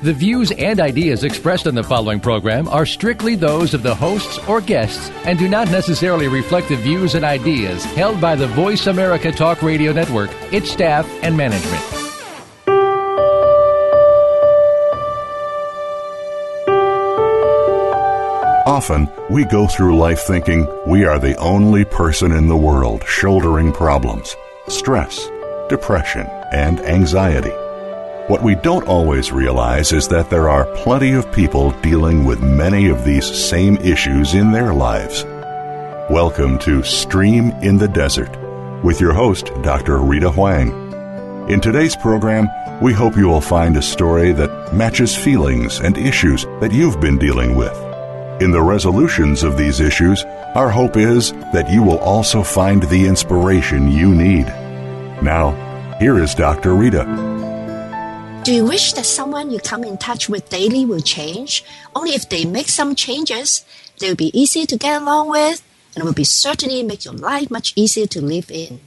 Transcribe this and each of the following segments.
The views and ideas expressed on the following program are strictly those of the hosts or guests and do not necessarily reflect the views and ideas held by the Voice America Talk Radio Network, its staff, and management. Often, we go through life thinking we are the only person in the world shouldering problems, stress, depression, and anxiety. What we don't always realize is that there are plenty of people dealing with many of these same issues in their lives. Welcome to Stream in the Desert with your host, Dr. Rita Huang. In today's program, we hope you will find a story that matches feelings and issues that you've been dealing with. In the resolutions of these issues, our hope is that you will also find the inspiration you need. Now, here is Dr. Rita. Do you wish that someone you come in touch with daily will change? Only if they make some changes, they will be easy to get along with and will be certainly make your life much easier to live in.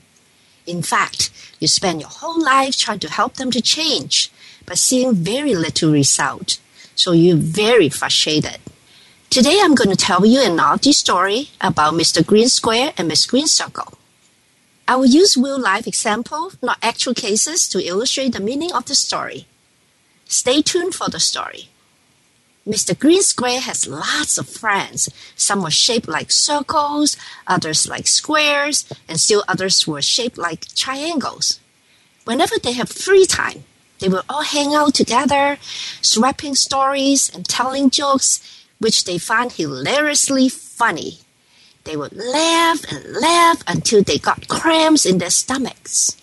In fact, you spend your whole life trying to help them to change, but seeing very little result. So you're very frustrated. Today I'm going to tell you a naughty story about Mr. Green Square and Miss Green Circle. I will use real life examples, not actual cases, to illustrate the meaning of the story. Stay tuned for the story. Mr. Green Square has lots of friends. Some were shaped like circles, others like squares, and still others were shaped like triangles. Whenever they have free time, they will all hang out together, swapping stories and telling jokes which they found hilariously funny. They would laugh and laugh until they got cramps in their stomachs.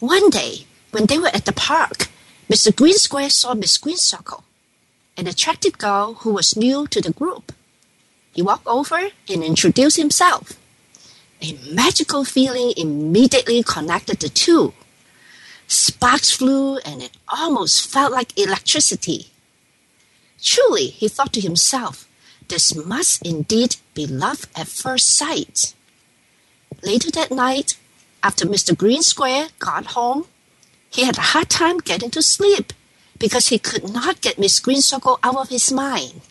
One day, when they were at the park, Mr. Green Square saw Miss Green Circle, an attractive girl who was new to the group. He walked over and introduced himself. A magical feeling immediately connected the two. Sparks flew and it almost felt like electricity. Truly, he thought to himself, this must indeed be love at first sight. Later that night, after Mr. Green Square got home, he had a hard time getting to sleep because he could not get Miss Green Circle out of his mind.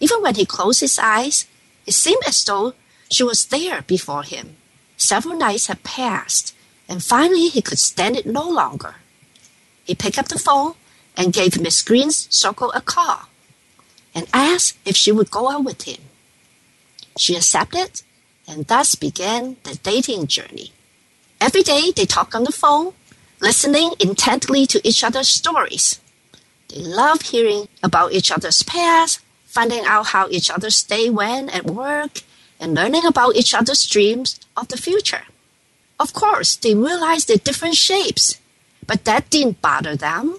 Even when he closed his eyes, it seemed as though she was there before him. Several nights had passed, and finally he could stand it no longer. He picked up the phone and gave Miss Green's Circle a call and asked if she would go out with him. She accepted, and thus began the dating journey. Every day they talked on the phone, listening intently to each other's stories. They loved hearing about each other's past, finding out how each other's day went at work, and learning about each other's dreams of the future. Of course, they realized their different shapes, but that didn't bother them.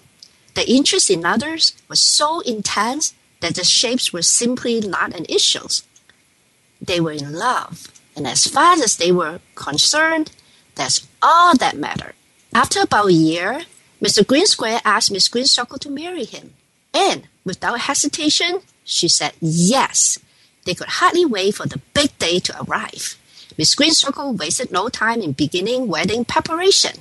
The interest in others was so intense that the shapes were simply not an issue. They were in love, and as far as they were concerned, that's all that mattered. After about a year, Mr. Green Square asked Miss Green Circle to marry him, and without hesitation, she said yes. They could hardly wait for the big day to arrive. Miss Green Circle wasted no time in beginning wedding preparation.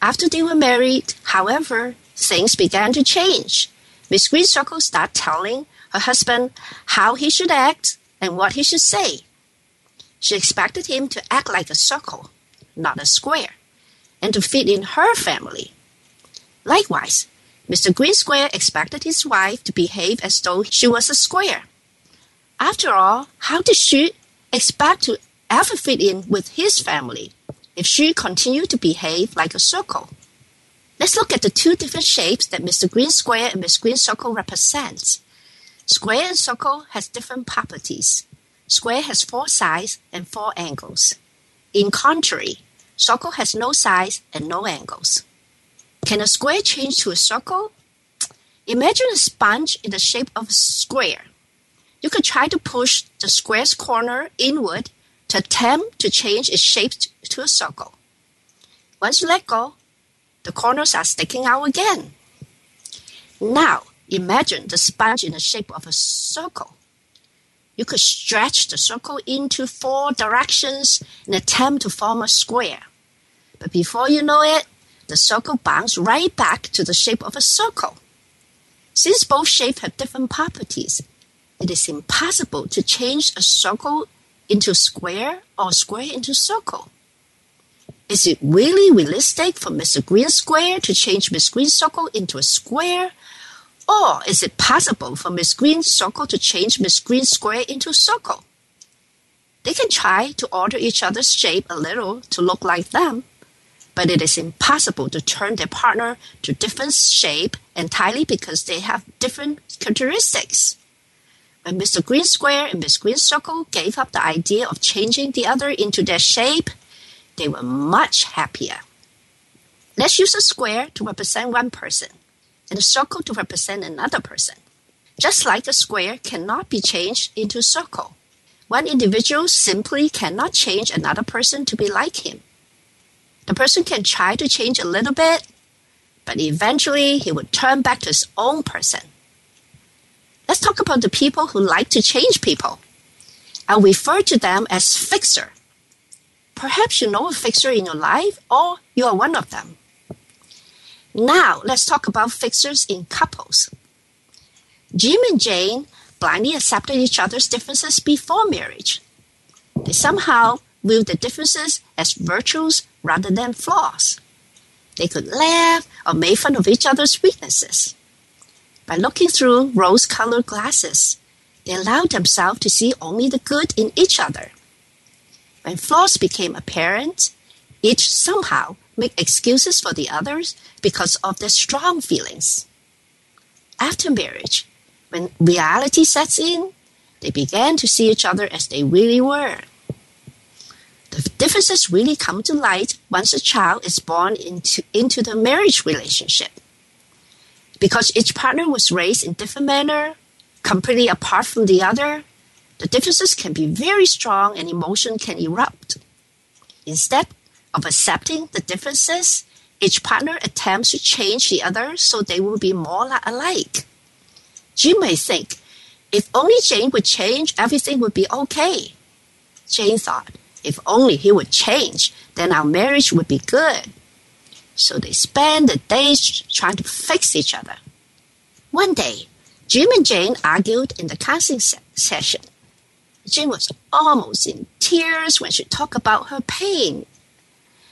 After they were married, however, things began to change. Miss Green Circle started telling her husband how he should act and what he should say. She expected him to act like a circle, not a square, and to fit in her family. Likewise, Mr. Green Square expected his wife to behave as though she was a square. After all, how did she expect to ever fit in with his family if she continued to behave like a circle? Let's look at the two different shapes that Mr. Green Square and Miss Green Circle represent. Square and circle has different properties. Square has four sides and four angles. In contrary, circle has no sides and no angles. Can a square change to a circle? Imagine a sponge in the shape of a square. You could try to push the square's corner inward to attempt to change its shape to a circle. Once you let go, the corners are sticking out again. Now, imagine the sponge in the shape of a circle. You could stretch the circle into four directions and attempt to form a square. But before you know it, the circle bounces right back to the shape of a circle. Since both shapes have different properties, it is impossible to change a circle into a square or square into a circle. Is it really realistic for Mr. Green Square to change Miss Green Circle into a square? Or is it possible for Miss Green Circle to change Miss Green Square into a circle? They can try to alter each other's shape a little to look like them, but it is impossible to turn their partner to different shape entirely because they have different characteristics. When Mr. Green Square and Miss Green Circle gave up the idea of changing the other into their shape, they were much happier. Let's use a square to represent one person and a circle to represent another person. Just like a square cannot be changed into a circle, one individual simply cannot change another person to be like him. The person can try to change a little bit, but eventually he would turn back to his own person. Let's talk about the people who like to change people. I'll refer to them as fixer. Perhaps you know a fixer in your life or you are one of them. Now, let's talk about fixers in couples. Jim and Jane blindly accepted each other's differences before marriage. They somehow viewed the differences as virtues rather than flaws. They could laugh or make fun of each other's weaknesses. By looking through rose colored glasses, they allowed themselves to see only the good in each other. When flaws became apparent, each somehow made excuses for the others because of their strong feelings. After marriage, when reality sets in, they began to see each other as they really were. The differences really come to light once a child is born into, into the marriage relationship. Because each partner was raised in different manner, completely apart from the other, the differences can be very strong and emotion can erupt. Instead of accepting the differences, each partner attempts to change the other so they will be more alike. Jim may think, if only Jane would change, everything would be okay. Jane thought, if only he would change, then our marriage would be good. So they spend the days trying to fix each other. One day, Jim and Jane argued in the counseling se- session. Jane was almost in tears when she talked about her pain.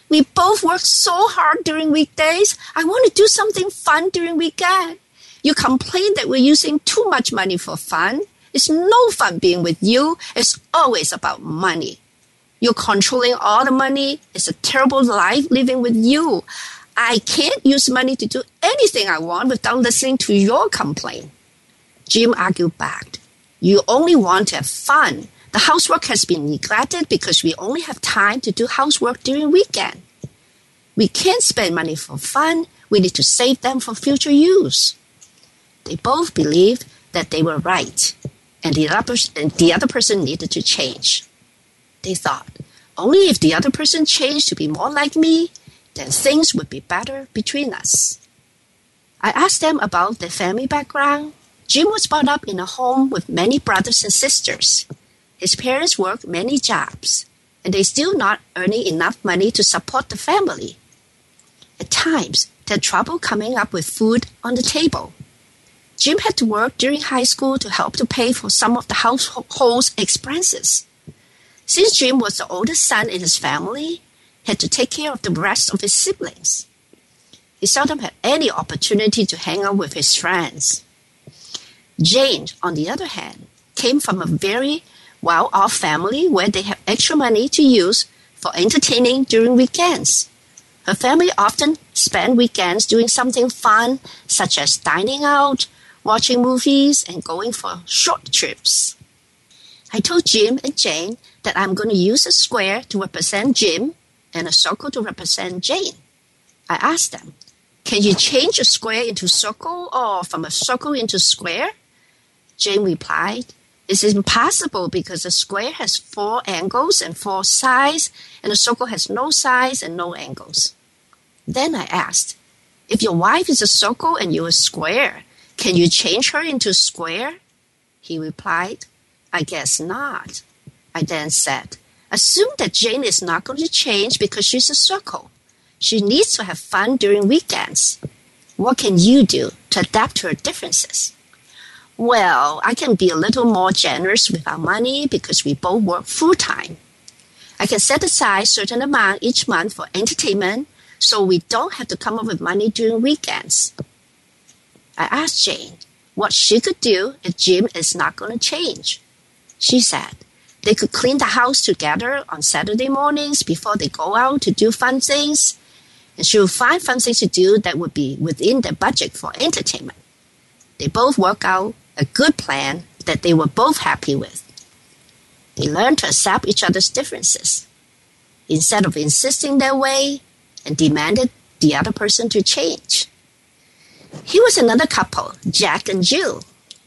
We both work so hard during weekdays. I want to do something fun during weekend. You complain that we're using too much money for fun. It's no fun being with you. It's always about money. You're controlling all the money. It's a terrible life living with you. I can't use money to do anything I want without listening to your complaint. Jim argued back. You only want to have fun. The housework has been neglected because we only have time to do housework during weekend. We can't spend money for fun. We need to save them for future use. They both believed that they were right, and the other, and the other person needed to change. They thought, only if the other person changed to be more like me, then things would be better between us. I asked them about their family background Jim was brought up in a home with many brothers and sisters. His parents worked many jobs, and they still not earning enough money to support the family. At times, they had trouble coming up with food on the table. Jim had to work during high school to help to pay for some of the household's expenses. Since Jim was the oldest son in his family, he had to take care of the rest of his siblings. He seldom had any opportunity to hang out with his friends. Jane, on the other hand, came from a very well off family where they have extra money to use for entertaining during weekends. Her family often spent weekends doing something fun, such as dining out, watching movies, and going for short trips. I told Jim and Jane that I'm going to use a square to represent Jim and a circle to represent Jane. I asked them, can you change a square into a circle or from a circle into square? Jane replied, It's impossible because a square has four angles and four sides, and a circle has no sides and no angles. Then I asked, If your wife is a circle and you're a square, can you change her into a square? He replied, I guess not. I then said, Assume that Jane is not going to change because she's a circle. She needs to have fun during weekends. What can you do to adapt to her differences? Well, I can be a little more generous with our money because we both work full time. I can set aside certain amount each month for entertainment so we don't have to come up with money during weekends. I asked Jane what she could do if Jim is not going to change. She said they could clean the house together on Saturday mornings before they go out to do fun things, and she would find fun things to do that would be within their budget for entertainment. They both work out a good plan that they were both happy with. They learned to accept each other's differences instead of insisting their way and demanded the other person to change. Here was another couple, Jack and Jill,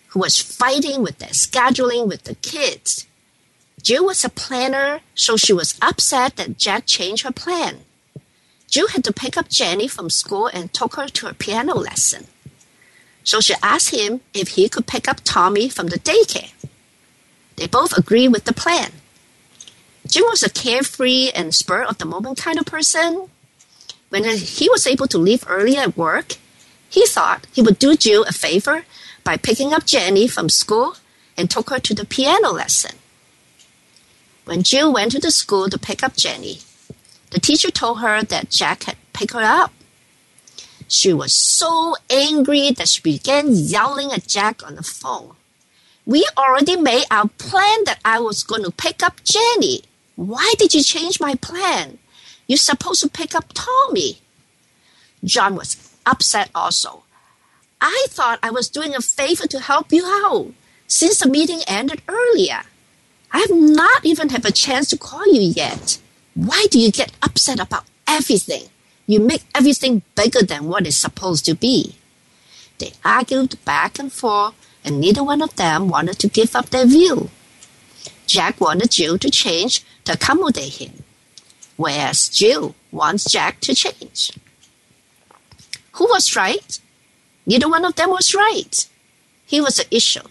who was fighting with their scheduling with the kids. Jill was a planner, so she was upset that Jack changed her plan. Jill had to pick up Jenny from school and took her to a piano lesson. So she asked him if he could pick up Tommy from the daycare. They both agreed with the plan. Jim was a carefree and spur of the moment kind of person. When he was able to leave early at work, he thought he would do Jill a favor by picking up Jenny from school and took her to the piano lesson. When Jill went to the school to pick up Jenny, the teacher told her that Jack had picked her up. She was so angry that she began yelling at Jack on the phone. We already made our plan that I was going to pick up Jenny. Why did you change my plan? You're supposed to pick up Tommy. John was upset also. I thought I was doing a favor to help you out since the meeting ended earlier. I have not even had a chance to call you yet. Why do you get upset about everything? You make everything bigger than what it's supposed to be. They argued back and forth and neither one of them wanted to give up their view. Jack wanted Jill to change to accommodate him, whereas Jill wants Jack to change. Who was right? Neither one of them was right. Here was the issue.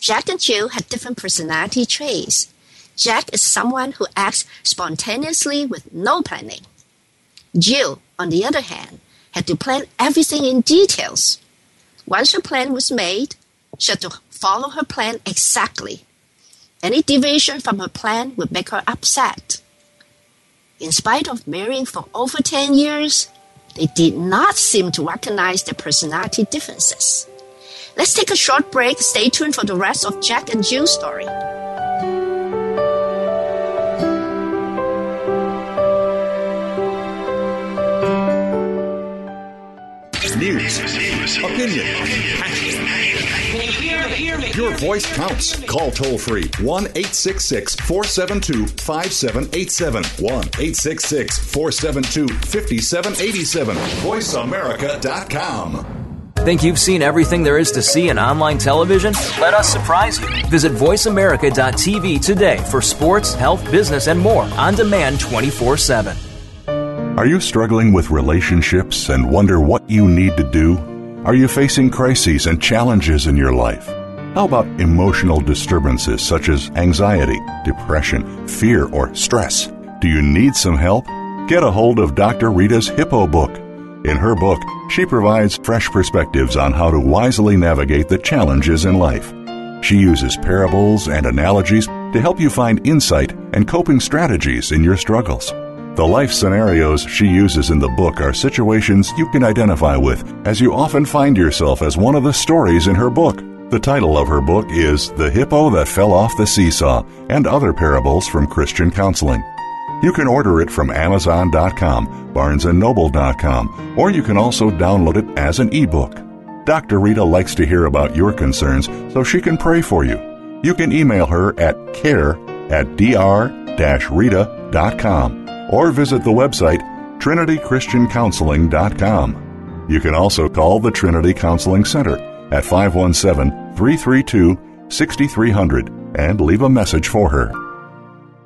Jack and Jill had different personality traits. Jack is someone who acts spontaneously with no planning. Jill, on the other hand, had to plan everything in details. Once her plan was made, she had to follow her plan exactly. Any deviation from her plan would make her upset. In spite of marrying for over 10 years, they did not seem to recognize their personality differences. Let's take a short break. Stay tuned for the rest of Jack and Jill's story. News, opinion, your voice counts. Call toll free 1 866 472 5787. 1 866 472 5787. VoiceAmerica.com. Think you've seen everything there is to see in online television? Let us surprise you. Visit VoiceAmerica.tv today for sports, health, business, and more on demand 24 7. Are you struggling with relationships and wonder what you need to do? Are you facing crises and challenges in your life? How about emotional disturbances such as anxiety, depression, fear, or stress? Do you need some help? Get a hold of Dr. Rita's Hippo book. In her book, she provides fresh perspectives on how to wisely navigate the challenges in life. She uses parables and analogies to help you find insight and coping strategies in your struggles. The life scenarios she uses in the book are situations you can identify with, as you often find yourself as one of the stories in her book. The title of her book is The Hippo That Fell Off the Seesaw and Other Parables from Christian Counseling. You can order it from Amazon.com, BarnesandNoble.com, or you can also download it as an ebook. Dr. Rita likes to hear about your concerns so she can pray for you. You can email her at care at dr-rita.com or visit the website trinitychristiancounseling.com. You can also call the Trinity Counseling Center at 517 332 6300 and leave a message for her.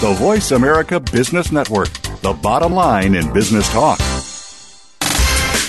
The Voice America Business Network, the bottom line in business talk.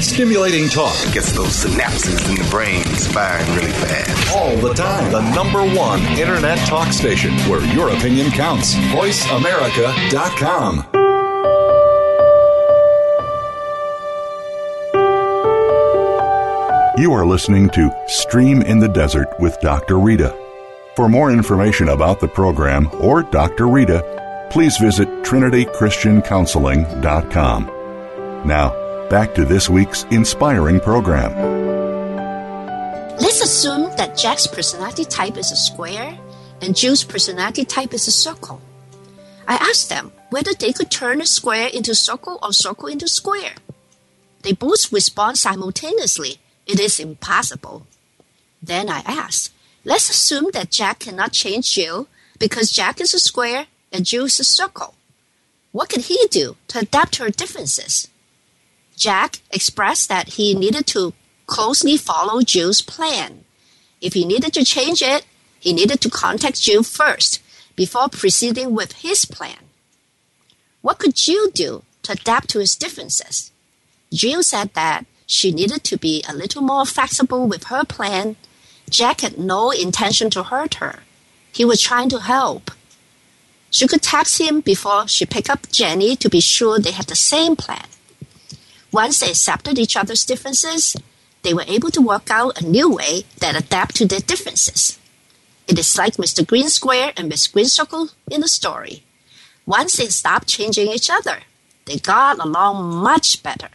Stimulating talk gets those synapses in the brain firing really fast. all the time. The number one internet talk station where your opinion counts. VoiceAmerica.com. You are listening to Stream in the Desert with Dr. Rita. For more information about the program or Dr. Rita, please visit trinitychristiancounseling.com. Now, back to this week's inspiring program. Let's assume that Jack's personality type is a square and Jill's personality type is a circle. I asked them whether they could turn a square into a circle or circle into square. They both respond simultaneously. It is impossible. Then I asked, let's assume that Jack cannot change Jill because Jack is a square and Jill is a circle. What could he do to adapt her differences? Jack expressed that he needed to closely follow Jill's plan. If he needed to change it, he needed to contact Jill first before proceeding with his plan. What could Jill do to adapt to his differences? Jill said that she needed to be a little more flexible with her plan. Jack had no intention to hurt her. He was trying to help. She could text him before she picked up Jenny to be sure they had the same plan. Once they accepted each other's differences, they were able to work out a new way that adapt to their differences. It is like Mr. Green Square and Miss Green Circle in the story. Once they stopped changing each other, they got along much better.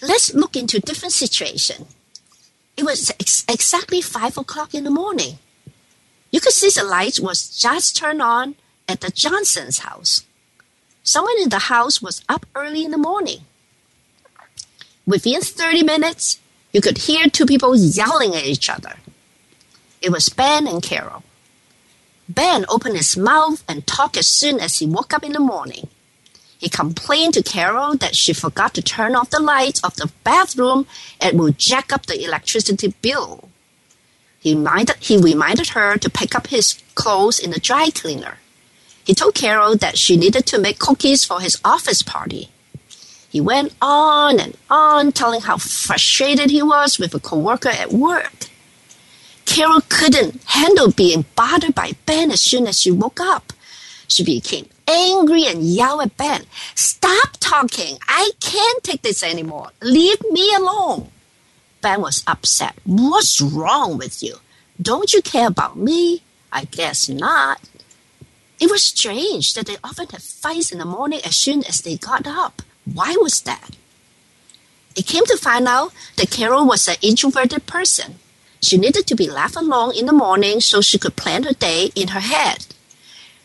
Let's look into a different situation. It was ex- exactly five o'clock in the morning. You could see the light was just turned on at the Johnson's house. Someone in the house was up early in the morning. Within 30 minutes, you could hear two people yelling at each other. It was Ben and Carol. Ben opened his mouth and talked as soon as he woke up in the morning. He complained to Carol that she forgot to turn off the lights of the bathroom and would jack up the electricity bill. He reminded, he reminded her to pick up his clothes in the dry cleaner. He told Carol that she needed to make cookies for his office party. He went on and on telling how frustrated he was with a coworker at work. Carol couldn't handle being bothered by Ben as soon as she woke up. She became angry and yelled at Ben, Stop talking! I can't take this anymore. Leave me alone. Ben was upset. What's wrong with you? Don't you care about me? I guess not. It was strange that they often had fights in the morning as soon as they got up. Why was that? It came to find out that Carol was an introverted person. She needed to be left alone in the morning so she could plan her day in her head.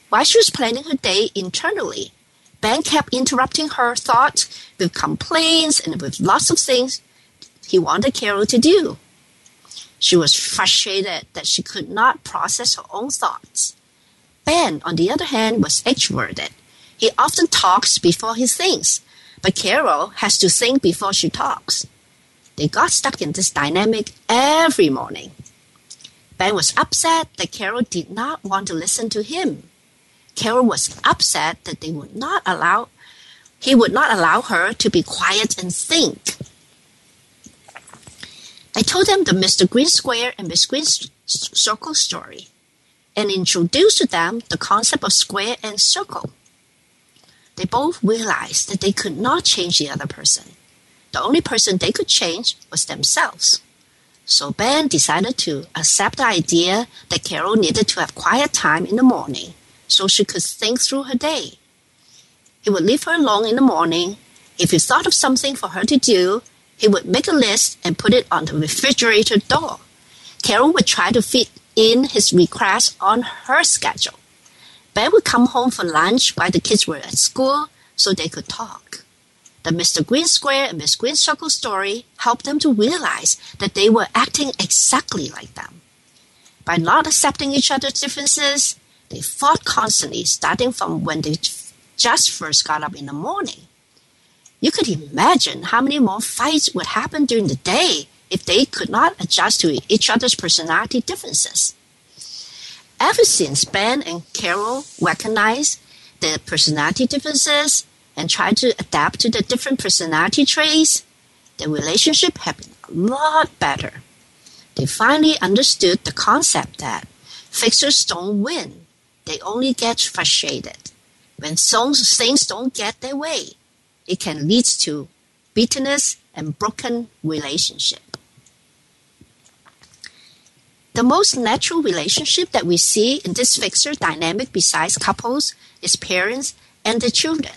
While she was planning her day internally, Ben kept interrupting her thoughts with complaints and with lots of things he wanted Carol to do. She was frustrated that she could not process her own thoughts. Ben, on the other hand, was extroverted. He often talks before he thinks, but Carol has to think before she talks. They got stuck in this dynamic every morning. Ben was upset that Carol did not want to listen to him. Carol was upset that they would not allow he would not allow her to be quiet and think. I told them the Mr. Green Square and Miss Green Circle story and introduced to them the concept of square and circle. They both realized that they could not change the other person. The only person they could change was themselves. So Ben decided to accept the idea that Carol needed to have quiet time in the morning so she could think through her day. He would leave her alone in the morning. If he thought of something for her to do, he would make a list and put it on the refrigerator door. Carol would try to fit in his request on her schedule. Ben would come home for lunch while the kids were at school so they could talk. The Mr. Green Square and Miss Green Circle story helped them to realize that they were acting exactly like them. By not accepting each other's differences, they fought constantly, starting from when they just first got up in the morning. You could imagine how many more fights would happen during the day if they could not adjust to each other's personality differences. Ever since Ben and Carol recognized their personality differences and tried to adapt to the different personality traits, their relationship had been a lot better. They finally understood the concept that fixers don't win, they only get frustrated. When things don't get their way, it can lead to bitterness and broken relationship. The most natural relationship that we see in this fixer dynamic besides couples is parents and the children.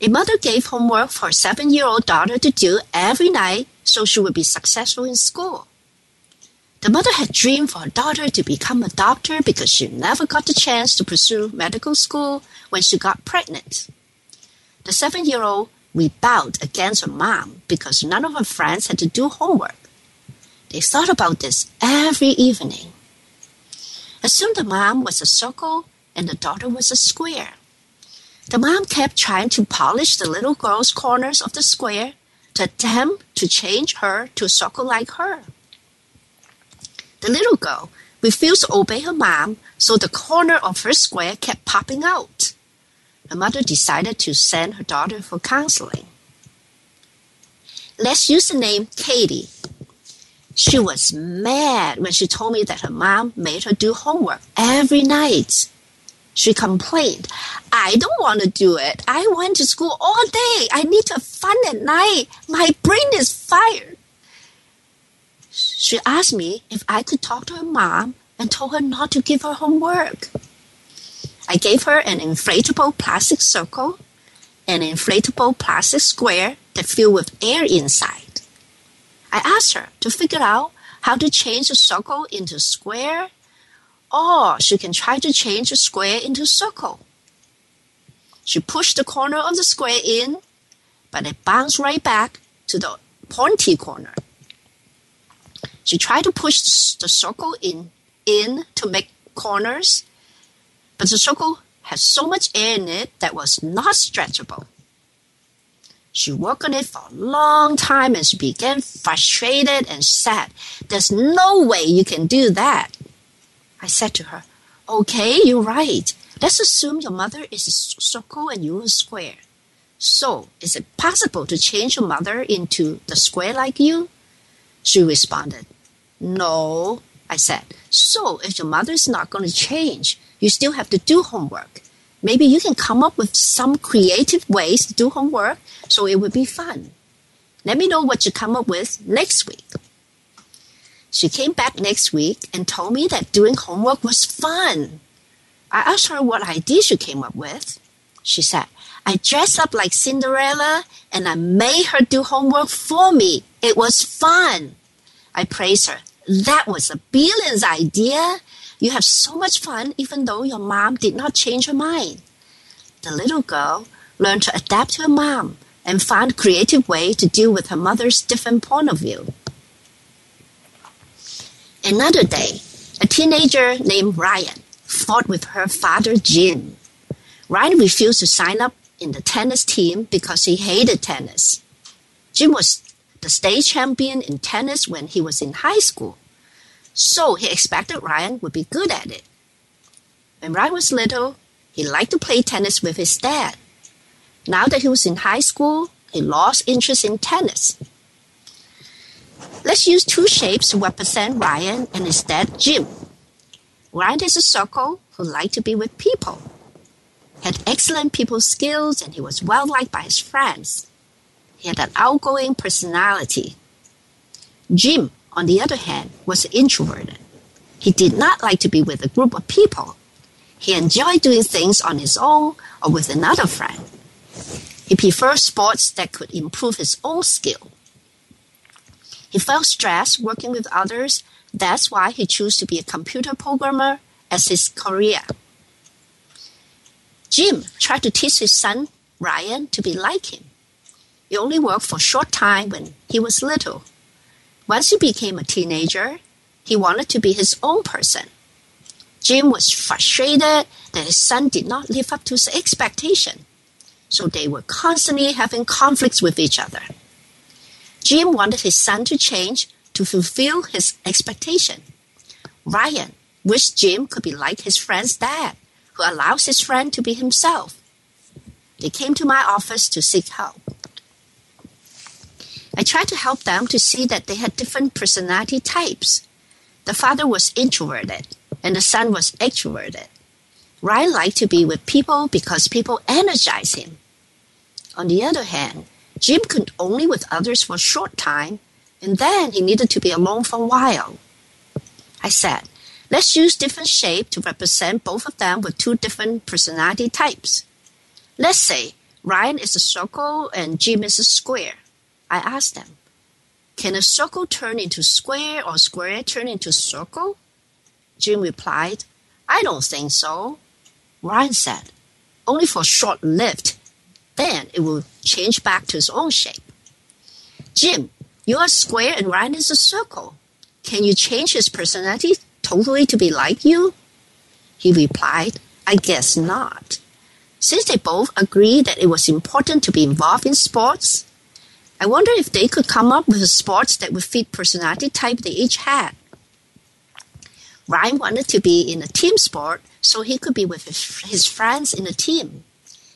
A mother gave homework for a seven year old daughter to do every night so she would be successful in school. The mother had dreamed for her daughter to become a doctor because she never got the chance to pursue medical school when she got pregnant. The seven year old rebelled against her mom because none of her friends had to do homework. They thought about this every evening. Assumed the mom was a circle and the daughter was a square. The mom kept trying to polish the little girl's corners of the square to attempt to change her to a circle like her. The little girl refused to obey her mom, so the corner of her square kept popping out. The mother decided to send her daughter for counseling. Let's use the name Katie she was mad when she told me that her mom made her do homework every night. She complained, I don't want to do it. I went to school all day. I need to have fun at night. My brain is fired. She asked me if I could talk to her mom and told her not to give her homework. I gave her an inflatable plastic circle, an inflatable plastic square that filled with air inside. I asked her to figure out how to change a circle into a square, or she can try to change a square into a circle. She pushed the corner of the square in, but it bounced right back to the pointy corner. She tried to push the circle in, in to make corners, but the circle had so much air in it that was not stretchable. She worked on it for a long time and she began frustrated and sad. There's no way you can do that. I said to her, Okay, you're right. Let's assume your mother is a circle and you're a square. So, is it possible to change your mother into the square like you? She responded, No, I said. So, if your mother is not going to change, you still have to do homework. Maybe you can come up with some creative ways to do homework so it would be fun. Let me know what you come up with next week. She came back next week and told me that doing homework was fun. I asked her what idea she came up with. She said, I dressed up like Cinderella and I made her do homework for me. It was fun. I praised her. That was a brilliant idea. You have so much fun even though your mom did not change her mind. The little girl learned to adapt to her mom and find creative way to deal with her mother's different point of view. Another day, a teenager named Ryan fought with her father Jim. Ryan refused to sign up in the tennis team because he hated tennis. Jim was the state champion in tennis when he was in high school. So he expected Ryan would be good at it. When Ryan was little, he liked to play tennis with his dad. Now that he was in high school, he lost interest in tennis. Let's use two shapes to represent Ryan and his dad, Jim. Ryan is a circle who liked to be with people, had excellent people skills, and he was well liked by his friends. He had an outgoing personality. Jim, on the other hand, was introverted. He did not like to be with a group of people. He enjoyed doing things on his own or with another friend. He preferred sports that could improve his own skill. He felt stressed working with others. That's why he chose to be a computer programmer as his career. Jim tried to teach his son, Ryan, to be like him. He only worked for a short time when he was little. Once he became a teenager, he wanted to be his own person. Jim was frustrated that his son did not live up to his expectation, so they were constantly having conflicts with each other. Jim wanted his son to change to fulfill his expectation. Ryan wished Jim could be like his friend's dad, who allows his friend to be himself. They came to my office to seek help. I tried to help them to see that they had different personality types. The father was introverted and the son was extroverted. Ryan liked to be with people because people energize him. On the other hand, Jim could only with others for a short time, and then he needed to be alone for a while. I said, let's use different shape to represent both of them with two different personality types. Let's say Ryan is a circle and Jim is a square. I asked them, Can a circle turn into square or square turn into circle? Jim replied, I don't think so. Ryan said, Only for short lived. Then it will change back to its own shape. Jim, you're square and Ryan is a circle. Can you change his personality totally to be like you? He replied, I guess not. Since they both agreed that it was important to be involved in sports, I wonder if they could come up with sports that would fit personality type they each had. Ryan wanted to be in a team sport so he could be with his, his friends in a team.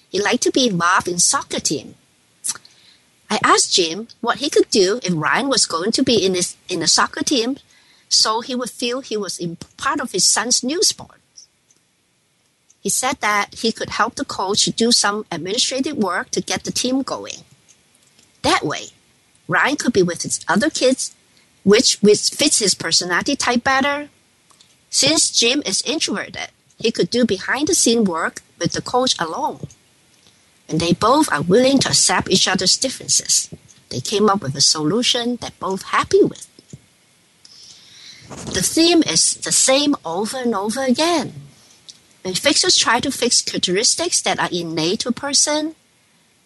He liked to be involved in soccer team. I asked Jim what he could do if Ryan was going to be in his, in a soccer team so he would feel he was in part of his son's new sport. He said that he could help the coach do some administrative work to get the team going. That way, Ryan could be with his other kids, which, which fits his personality type better. Since Jim is introverted, he could do behind the scene work with the coach alone. And they both are willing to accept each other's differences. They came up with a solution that both happy with. The theme is the same over and over again. When fixers try to fix characteristics that are innate to a person,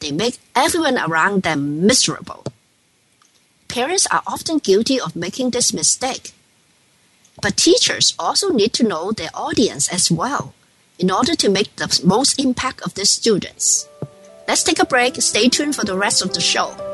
they make everyone around them miserable. Parents are often guilty of making this mistake. But teachers also need to know their audience as well in order to make the most impact of their students. Let's take a break. Stay tuned for the rest of the show.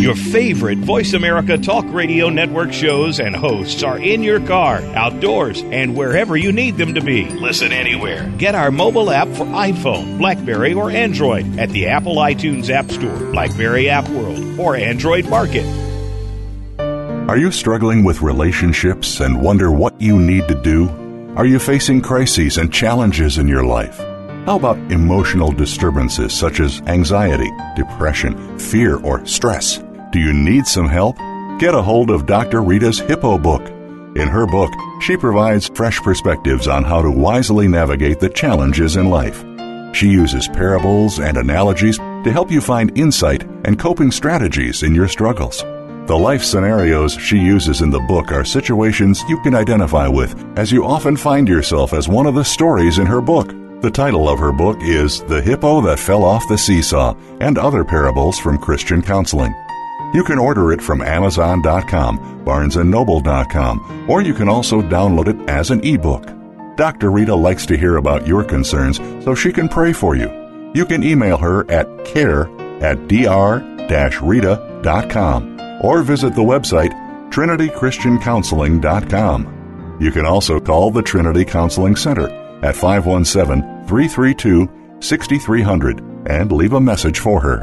Your favorite Voice America Talk Radio Network shows and hosts are in your car, outdoors, and wherever you need them to be. Listen anywhere. Get our mobile app for iPhone, Blackberry, or Android at the Apple iTunes App Store, Blackberry App World, or Android Market. Are you struggling with relationships and wonder what you need to do? Are you facing crises and challenges in your life? How about emotional disturbances such as anxiety, depression, fear, or stress? Do you need some help? Get a hold of Dr. Rita's Hippo book. In her book, she provides fresh perspectives on how to wisely navigate the challenges in life. She uses parables and analogies to help you find insight and coping strategies in your struggles. The life scenarios she uses in the book are situations you can identify with, as you often find yourself as one of the stories in her book. The title of her book is The Hippo That Fell Off the Seesaw and Other Parables from Christian Counseling. You can order it from Amazon.com, BarnesandNoble.com, or you can also download it as an ebook. Dr. Rita likes to hear about your concerns so she can pray for you. You can email her at care at dr-rita.com or visit the website trinitychristiancounseling.com. You can also call the Trinity Counseling Center at 517 332 6300 and leave a message for her.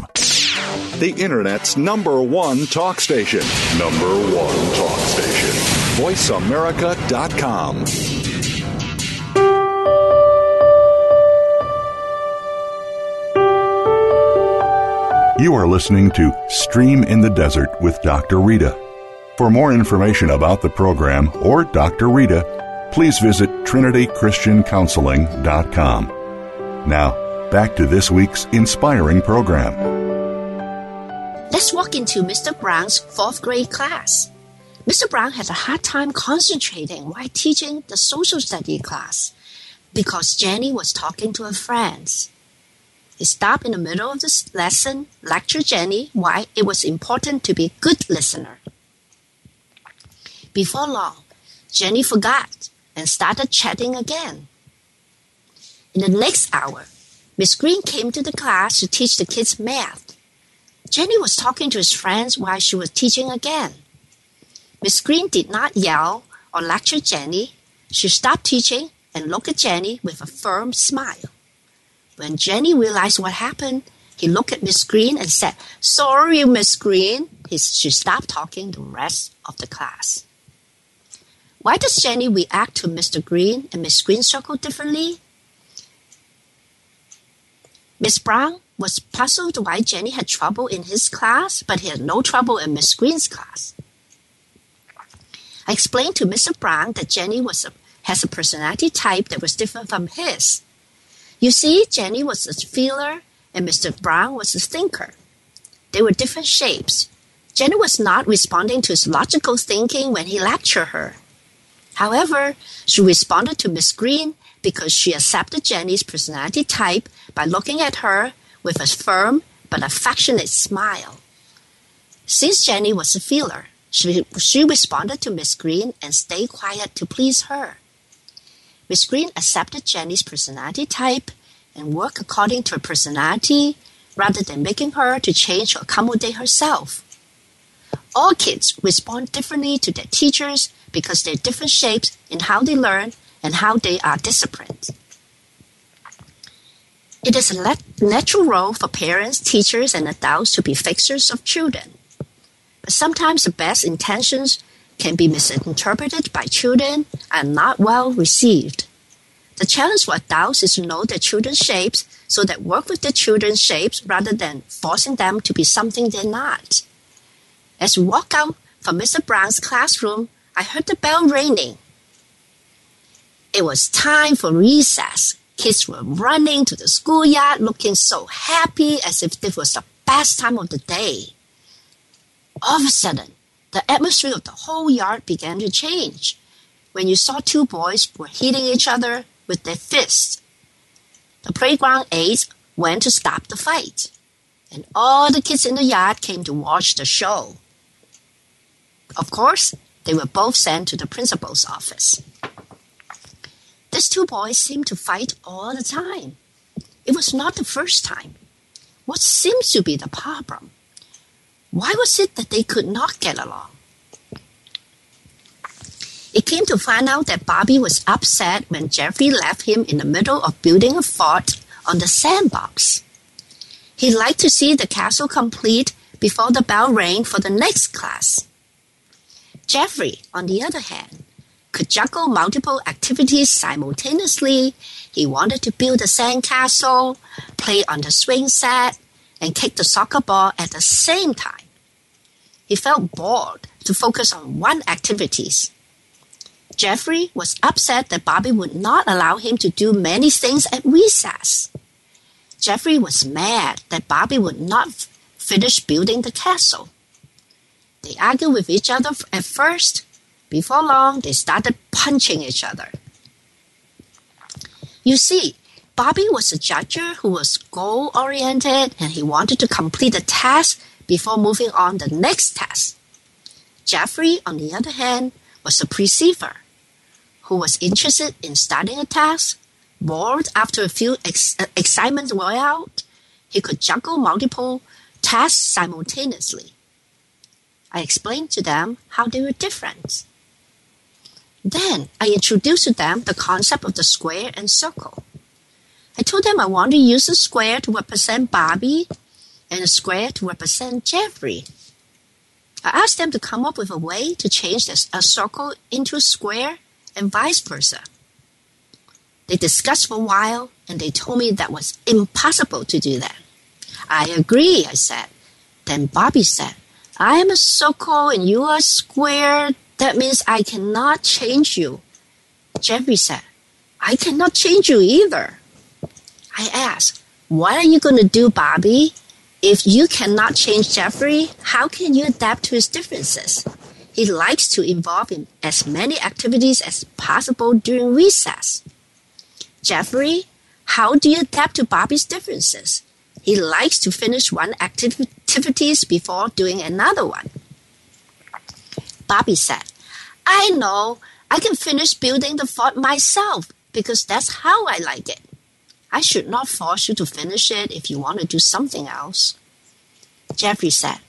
The Internet's number one talk station. Number one talk station. VoiceAmerica.com. You are listening to Stream in the Desert with Dr. Rita. For more information about the program or Dr. Rita, please visit trinitychristiancounseling.com. Now, Back to this week's inspiring program. Let's walk into Mr. Brown's fourth grade class. Mr. Brown had a hard time concentrating while teaching the social study class because Jenny was talking to her friends. He stopped in the middle of the lesson, lectured Jenny why it was important to be a good listener. Before long, Jenny forgot and started chatting again. In the next hour, Miss Green came to the class to teach the kids math. Jenny was talking to his friends while she was teaching again. Miss Green did not yell or lecture Jenny. She stopped teaching and looked at Jenny with a firm smile. When Jenny realized what happened, he looked at Miss Green and said, Sorry, Miss Green. He, she stopped talking the rest of the class. Why does Jenny react to Mr. Green and Miss Green circle differently? Miss Brown was puzzled why Jenny had trouble in his class, but he had no trouble in Miss Green's class. I explained to Mr. Brown that Jenny was a, has a personality type that was different from his. You see, Jenny was a feeler and Mr. Brown was a thinker. They were different shapes. Jenny was not responding to his logical thinking when he lectured her. However, she responded to Miss Green because she accepted Jenny's personality type by looking at her with a firm but affectionate smile. Since Jenny was a feeler, she, she responded to Miss Green and stayed quiet to please her. Miss Green accepted Jenny's personality type and worked according to her personality rather than making her to change or accommodate herself. All kids respond differently to their teachers because they're different shapes in how they learn and how they are disciplined. It is a natural role for parents, teachers, and adults to be fixers of children. But sometimes the best intentions can be misinterpreted by children and not well received. The challenge for adults is to know their children's shapes so that work with the children's shapes rather than forcing them to be something they're not. As we walk out from Mr. Brown's classroom, I heard the bell ringing. It was time for recess. Kids were running to the schoolyard looking so happy as if this was the best time of the day. All of a sudden, the atmosphere of the whole yard began to change when you saw two boys were hitting each other with their fists. The playground aides went to stop the fight, and all the kids in the yard came to watch the show. Of course, they were both sent to the principal's office. These two boys seemed to fight all the time. It was not the first time. What seems to be the problem? Why was it that they could not get along? It came to find out that Bobby was upset when Jeffrey left him in the middle of building a fort on the sandbox. He liked to see the castle complete before the bell rang for the next class. Jeffrey, on the other hand, could juggle multiple activities simultaneously. He wanted to build a sandcastle, play on the swing set, and kick the soccer ball at the same time. He felt bored to focus on one activities. Jeffrey was upset that Bobby would not allow him to do many things at recess. Jeffrey was mad that Bobby would not finish building the castle. They argued with each other at first. Before long, they started punching each other. You see, Bobby was a judger who was goal oriented and he wanted to complete a task before moving on the next task. Jeffrey, on the other hand, was a perceiver who was interested in starting a task. Bored after a few ex- uh, excitements were out, he could juggle multiple tasks simultaneously. I explained to them how they were different. Then I introduced to them the concept of the square and circle. I told them I want to use a square to represent Bobby and a square to represent Jeffrey. I asked them to come up with a way to change this, a circle into a square and vice versa. They discussed for a while and they told me that was impossible to do that. I agree, I said. Then Bobby said, I am a circle and you are a square. That means I cannot change you. Jeffrey said, I cannot change you either. I asked, What are you going to do, Bobby? If you cannot change Jeffrey, how can you adapt to his differences? He likes to involve in as many activities as possible during recess. Jeffrey, how do you adapt to Bobby's differences? He likes to finish one activities before doing another one. Bobby said, I know I can finish building the fort myself because that's how I like it. I should not force you to finish it if you want to do something else. Jeffrey said,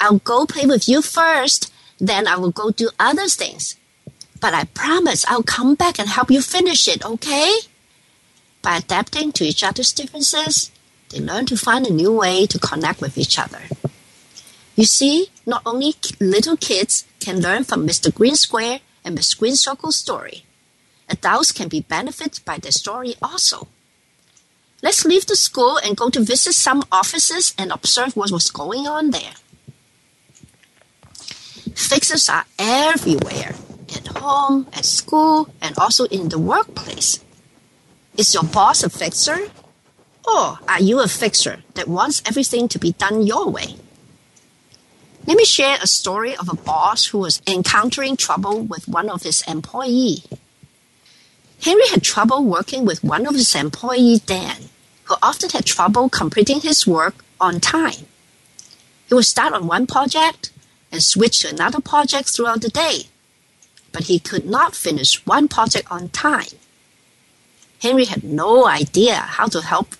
I'll go play with you first then I will go do other things. But I promise I'll come back and help you finish it, okay? By adapting to each other's differences, they learn to find a new way to connect with each other. You see, not only little kids can learn from Mr. Green Square and Miss Green Circle's story, adults can be benefited by their story also. Let's leave the school and go to visit some offices and observe what was going on there. Fixers are everywhere at home, at school, and also in the workplace. Is your boss a fixer? Or are you a fixer that wants everything to be done your way? Let me share a story of a boss who was encountering trouble with one of his employees. Henry had trouble working with one of his employees, Dan, who often had trouble completing his work on time. He would start on one project and switch to another project throughout the day. But he could not finish one project on time. Henry had no idea how to help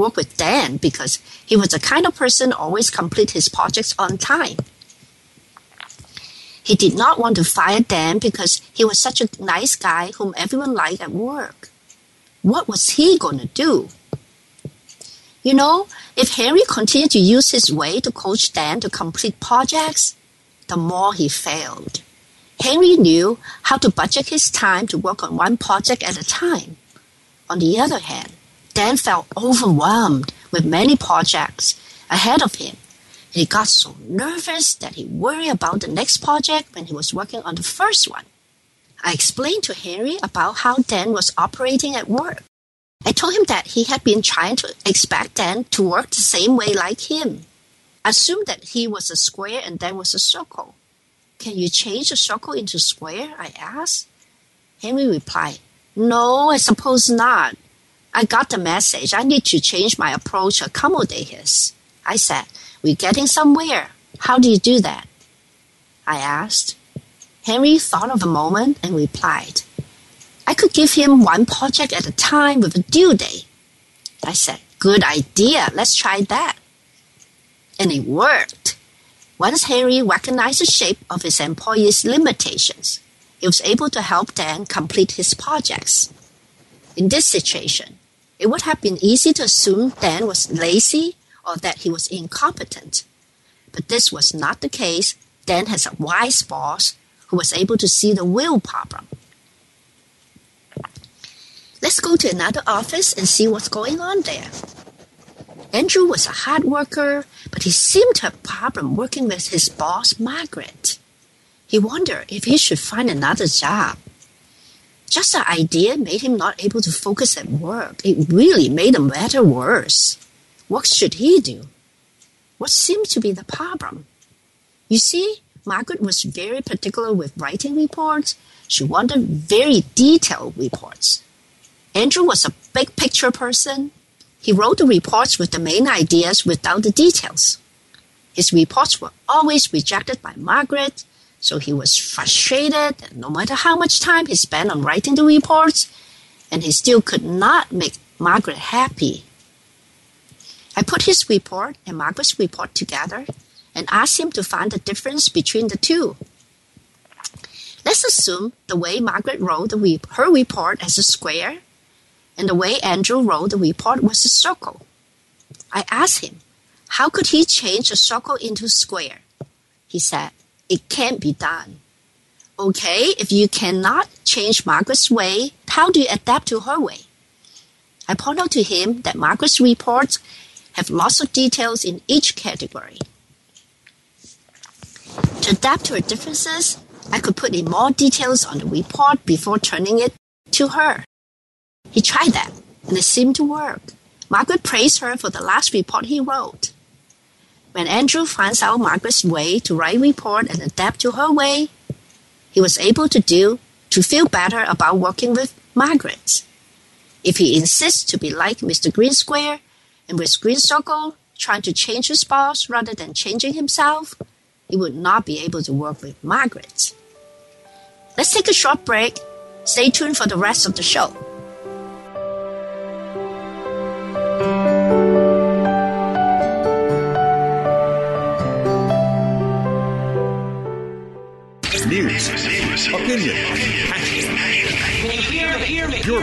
work with Dan because he was the kind of person always complete his projects on time. He did not want to fire Dan because he was such a nice guy whom everyone liked at work. What was he going to do? You know, if Henry continued to use his way to coach Dan to complete projects, the more he failed. Henry knew how to budget his time to work on one project at a time. On the other hand, Dan felt overwhelmed with many projects ahead of him. He got so nervous that he worried about the next project when he was working on the first one. I explained to Henry about how Dan was operating at work. I told him that he had been trying to expect Dan to work the same way like him. Assume that he was a square and Dan was a circle. Can you change a circle into square? I asked. Henry replied, No, I suppose not. I got the message. I need to change my approach accommodate his. I said, We're getting somewhere. How do you do that? I asked. Henry thought of a moment and replied, I could give him one project at a time with a due date. I said, Good idea, let's try that. And it worked. Once Henry recognized the shape of his employee's limitations, he was able to help Dan complete his projects. In this situation, it would have been easy to assume Dan was lazy or that he was incompetent. But this was not the case. Dan has a wise boss who was able to see the real problem. Let's go to another office and see what's going on there. Andrew was a hard worker, but he seemed to have a problem working with his boss, Margaret. He wondered if he should find another job. Just the idea made him not able to focus at work. It really made the matter worse. What should he do? What seemed to be the problem? You see, Margaret was very particular with writing reports. She wanted very detailed reports. Andrew was a big picture person. He wrote the reports with the main ideas without the details. His reports were always rejected by Margaret, so he was frustrated no matter how much time he spent on writing the reports, and he still could not make Margaret happy. I put his report and Margaret's report together and asked him to find the difference between the two. Let's assume the way Margaret wrote the, her report as a square and the way Andrew wrote the report was a circle. I asked him, how could he change a circle into a square? He said, it can't be done. Okay, if you cannot change Margaret's way, how do you adapt to her way? I point out to him that Margaret's reports have lots of details in each category. To adapt to her differences, I could put in more details on the report before turning it to her. He tried that, and it seemed to work. Margaret praised her for the last report he wrote. When Andrew finds out Margaret's way to write report and adapt to her way, he was able to do to feel better about working with Margaret. If he insists to be like Mr. Green Square and with Green Circle, trying to change his boss rather than changing himself, he would not be able to work with Margaret. Let's take a short break. Stay tuned for the rest of the show.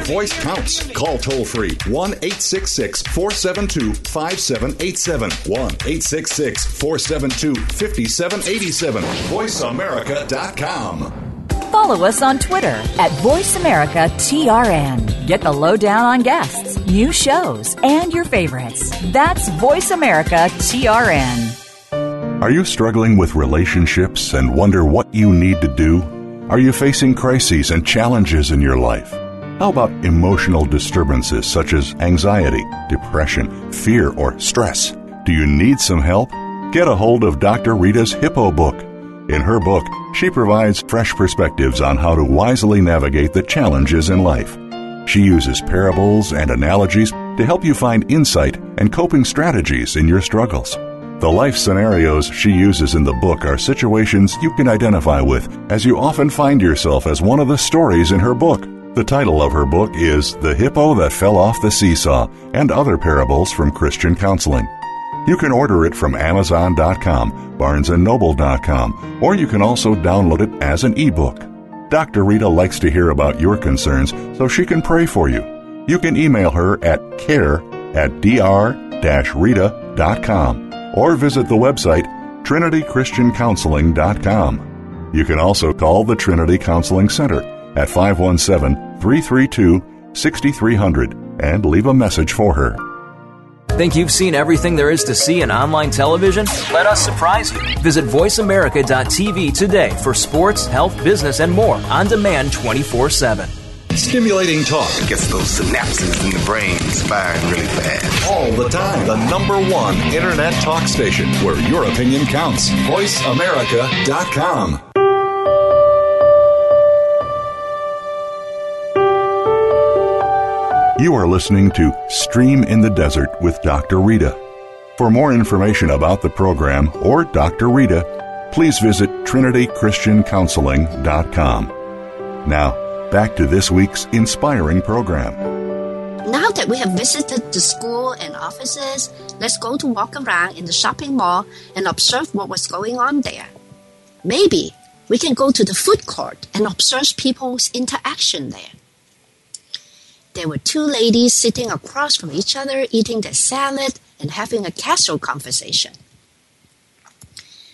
Voice counts. Call toll free 1 866 472 5787. 1 866 472 5787. VoiceAmerica.com. Follow us on Twitter at VoiceAmericaTRN. Get the lowdown on guests, new shows, and your favorites. That's VoiceAmericaTRN. Are you struggling with relationships and wonder what you need to do? Are you facing crises and challenges in your life? How about emotional disturbances such as anxiety, depression, fear, or stress? Do you need some help? Get a hold of Dr. Rita's Hippo book. In her book, she provides fresh perspectives on how to wisely navigate the challenges in life. She uses parables and analogies to help you find insight and coping strategies in your struggles. The life scenarios she uses in the book are situations you can identify with, as you often find yourself as one of the stories in her book. The title of her book is The Hippo That Fell Off the Seesaw and Other Parables from Christian Counseling. You can order it from Amazon.com, BarnesandNoble.com, or you can also download it as an ebook. Dr. Rita likes to hear about your concerns so she can pray for you. You can email her at care at dr-rita.com or visit the website trinitychristiancounseling.com. You can also call the Trinity Counseling Center at 517 332 6300 and leave a message for her. Think you've seen everything there is to see in online television? Let us surprise you. Visit VoiceAmerica.tv today for sports, health, business, and more on demand 24 7. Stimulating talk. It gets those synapses in the brain firing really fast. All the time. The number one internet talk station where your opinion counts. VoiceAmerica.com. You are listening to Stream in the Desert with Dr. Rita. For more information about the program or Dr. Rita, please visit trinitychristiancounseling.com. Now, back to this week's inspiring program. Now that we have visited the school and offices, let's go to walk around in the shopping mall and observe what was going on there. Maybe we can go to the food court and observe people's interaction there. There were two ladies sitting across from each other eating their salad and having a casual conversation.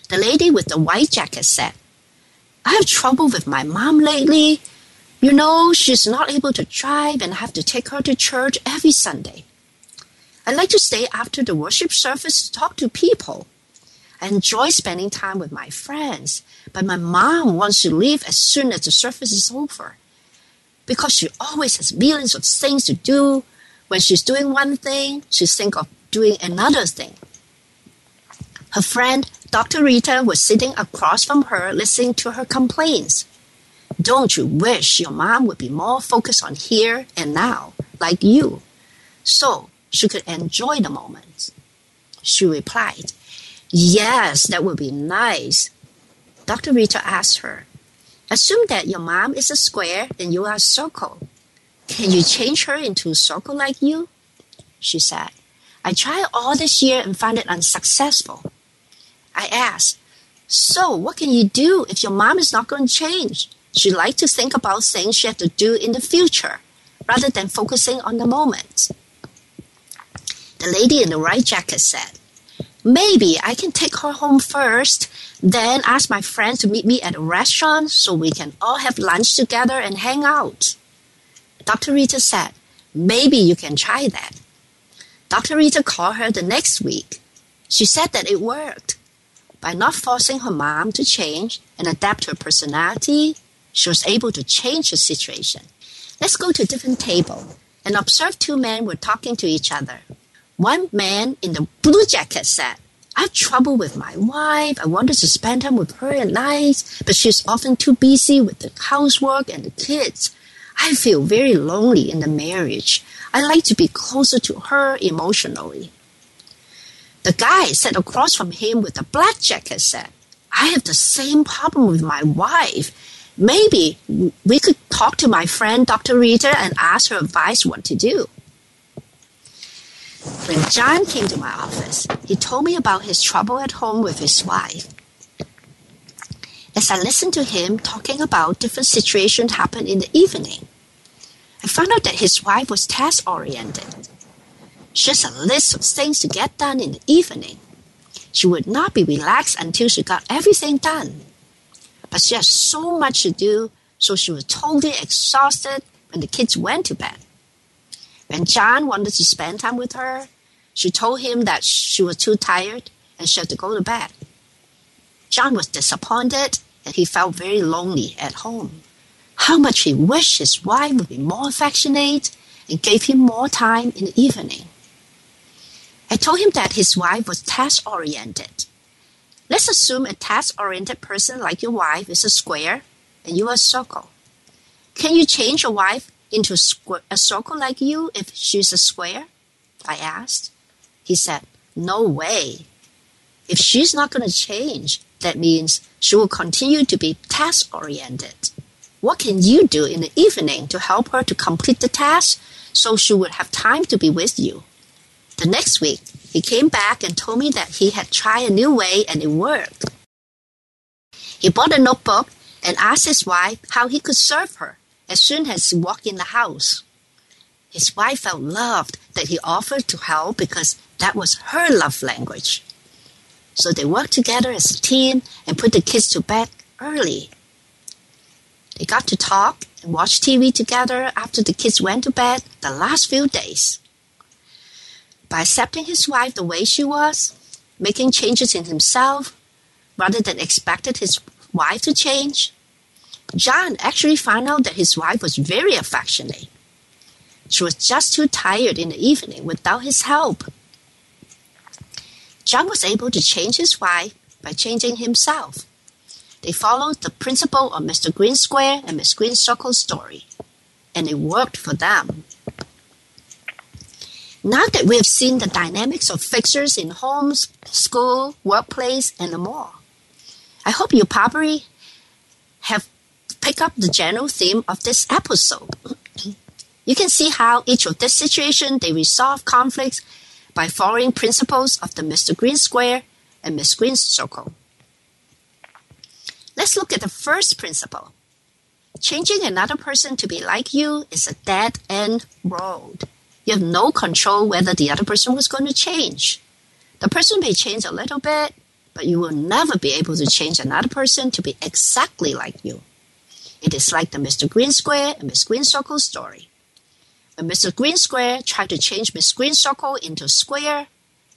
The lady with the white jacket said, I have trouble with my mom lately. You know, she's not able to drive and I have to take her to church every Sunday. I like to stay after the worship service to talk to people. I enjoy spending time with my friends, but my mom wants to leave as soon as the service is over. Because she always has millions of things to do. When she's doing one thing, she thinks of doing another thing. Her friend, Dr. Rita, was sitting across from her listening to her complaints. Don't you wish your mom would be more focused on here and now, like you, so she could enjoy the moment? She replied, Yes, that would be nice. Dr. Rita asked her, Assume that your mom is a square and you are a circle. Can you change her into a circle like you? She said, I tried all this year and found it unsuccessful. I asked, So, what can you do if your mom is not going to change? She liked to think about things she had to do in the future rather than focusing on the moment. The lady in the white jacket said, Maybe I can take her home first, then ask my friend to meet me at a restaurant so we can all have lunch together and hang out. Dr. Rita said, Maybe you can try that. Dr. Rita called her the next week. She said that it worked. By not forcing her mom to change and adapt her personality, she was able to change the situation. Let's go to a different table and observe two men were talking to each other. One man in the blue jacket said, I have trouble with my wife. I wanted to spend time with her at night, but she's often too busy with the housework and the kids. I feel very lonely in the marriage. I like to be closer to her emotionally. The guy sat across from him with a black jacket said, I have the same problem with my wife. Maybe we could talk to my friend Dr. Rita and ask her advice what to do. When John came to my office, he told me about his trouble at home with his wife. As I listened to him talking about different situations happened in the evening, I found out that his wife was task oriented She has a list of things to get done in the evening. She would not be relaxed until she got everything done. But she had so much to do, so she was totally exhausted when the kids went to bed. When John wanted to spend time with her, she told him that she was too tired and she had to go to bed. John was disappointed and he felt very lonely at home. How much he wished his wife would be more affectionate and gave him more time in the evening. I told him that his wife was task oriented. Let's assume a task oriented person like your wife is a square and you are a circle. Can you change your wife into a circle like you if she's a square? I asked. He said, No way. If she's not going to change, that means she will continue to be task oriented. What can you do in the evening to help her to complete the task so she would have time to be with you? The next week, he came back and told me that he had tried a new way and it worked. He bought a notebook and asked his wife how he could serve her as soon as he walked in the house. His wife felt loved that he offered to help because that was her love language. So they worked together as a team and put the kids to bed early. They got to talk and watch TV together after the kids went to bed the last few days. By accepting his wife the way she was, making changes in himself, rather than expected his wife to change, John actually found out that his wife was very affectionate. She was just too tired in the evening without his help. John was able to change his wife by changing himself. They followed the principle of Mr. Green Square and Miss Green Circle story, and it worked for them. Now that we have seen the dynamics of fixers in homes, school, workplace, and more, I hope you probably have picked up the general theme of this episode. you can see how each of this situation they resolve conflicts by following principles of the Mr. Green Square and Miss Green Circle. Let's look at the first principle. Changing another person to be like you is a dead end road. You have no control whether the other person was going to change. The person may change a little bit, but you will never be able to change another person to be exactly like you. It is like the Mr. Green Square and Miss Green Circle story. When Mr. Green Square tried to change Miss Green Circle into a square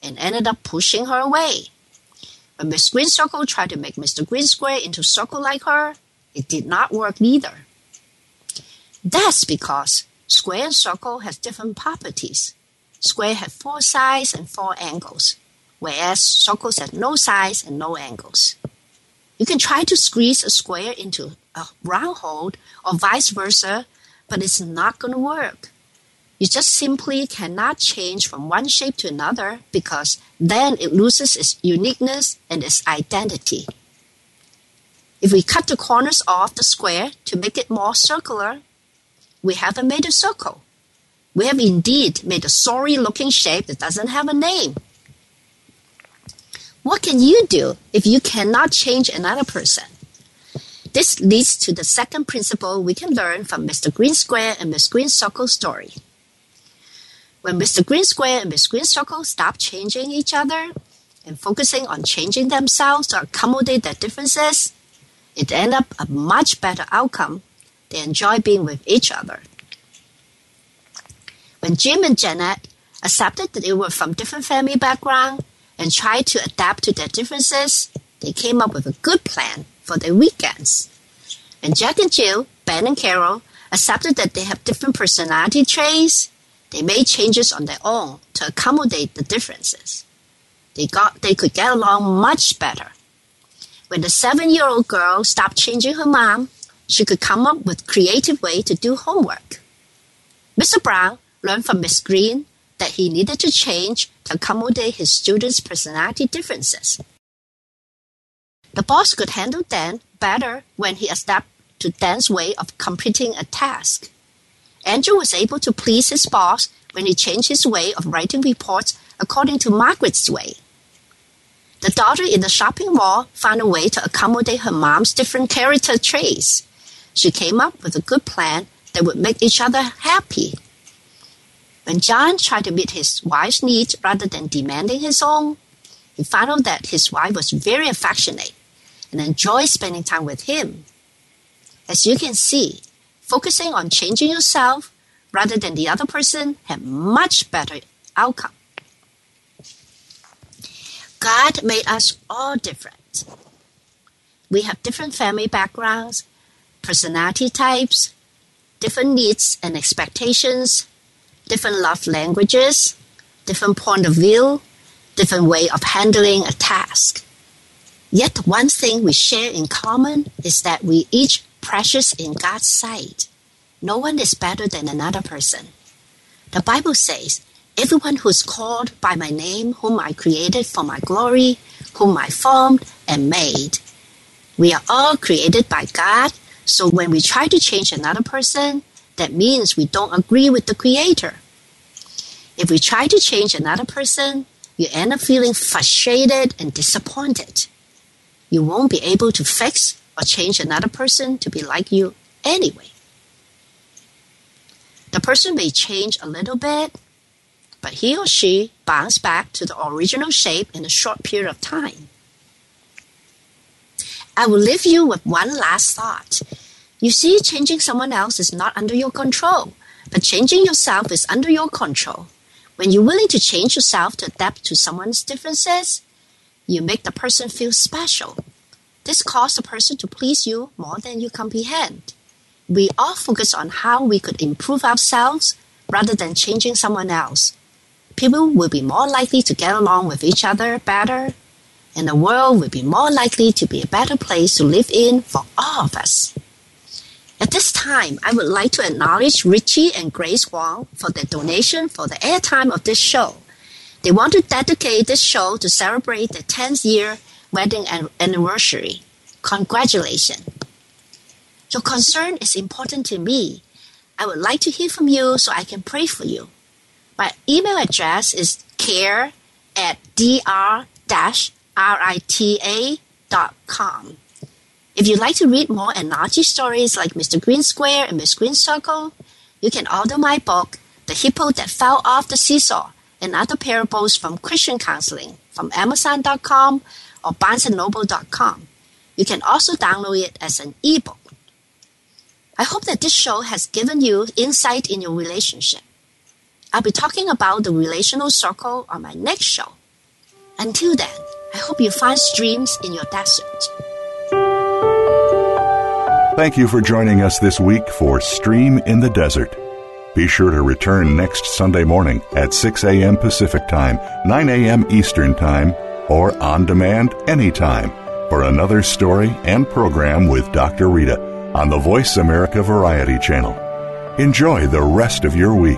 and ended up pushing her away. When Miss Green Circle tried to make Mr. Green Square into a circle like her, it did not work either. That's because square and circle has different properties. Square have four sides and four angles, whereas circles have no sides and no angles. You can try to squeeze a square into a round hole or vice versa, but it's not going to work. You just simply cannot change from one shape to another because then it loses its uniqueness and its identity. If we cut the corners off the square to make it more circular, we haven't made a circle. We have indeed made a sorry looking shape that doesn't have a name. What can you do if you cannot change another person? This leads to the second principle we can learn from Mr. Green Square and Miss Green Circle story. When Mr. Green Square and Miss Green Circle stop changing each other and focusing on changing themselves to accommodate their differences, it ends up a much better outcome. They enjoy being with each other. When Jim and Janet accepted that they were from different family backgrounds and tried to adapt to their differences, they came up with a good plan for their weekends. And Jack and Jill, Ben and Carol accepted that they have different personality traits, they made changes on their own to accommodate the differences. They got they could get along much better when the seven year old girl stopped changing her mom, she could come up with creative way to do homework. Mr. Brown learned from Miss Green that he needed to change to accommodate his students' personality differences. The boss could handle Dan better when he adapted to Dan's way of completing a task. Andrew was able to please his boss when he changed his way of writing reports according to Margaret's way. The daughter in the shopping mall found a way to accommodate her mom's different character traits. She came up with a good plan that would make each other happy. When John tried to meet his wife's needs rather than demanding his own, he found out that his wife was very affectionate and enjoy spending time with him. As you can see, focusing on changing yourself rather than the other person had much better outcome. God made us all different. We have different family backgrounds, personality types, different needs and expectations, different love languages, different point of view, different way of handling a task. Yet one thing we share in common is that we each precious in God's sight. No one is better than another person. The Bible says everyone who is called by my name, whom I created for my glory, whom I formed and made. We are all created by God, so when we try to change another person, that means we don't agree with the Creator. If we try to change another person, you end up feeling frustrated and disappointed. You won't be able to fix or change another person to be like you anyway. The person may change a little bit, but he or she bounced back to the original shape in a short period of time. I will leave you with one last thought. You see, changing someone else is not under your control, but changing yourself is under your control. When you're willing to change yourself to adapt to someone's differences, you make the person feel special. This causes the person to please you more than you comprehend. We all focus on how we could improve ourselves rather than changing someone else people will be more likely to get along with each other better, and the world will be more likely to be a better place to live in for all of us. At this time, I would like to acknowledge Richie and Grace Wong for their donation for the airtime of this show. They want to dedicate this show to celebrate the 10th year wedding anniversary. Congratulations. Your concern is important to me. I would like to hear from you so I can pray for you. My email address is care at dr-rita.com. If you'd like to read more analogy stories like Mr. Green Square and Miss Green Circle, you can order my book, The Hippo That Fell Off the Seesaw and Other Parables from Christian Counseling from Amazon.com or BarnesandNoble.com. You can also download it as an ebook. I hope that this show has given you insight in your relationship. I'll be talking about the relational circle on my next show. Until then, I hope you find streams in your desert. Thank you for joining us this week for Stream in the Desert. Be sure to return next Sunday morning at 6 a.m. Pacific Time, 9 a.m. Eastern Time, or on demand anytime for another story and program with Dr. Rita on the Voice America Variety Channel. Enjoy the rest of your week.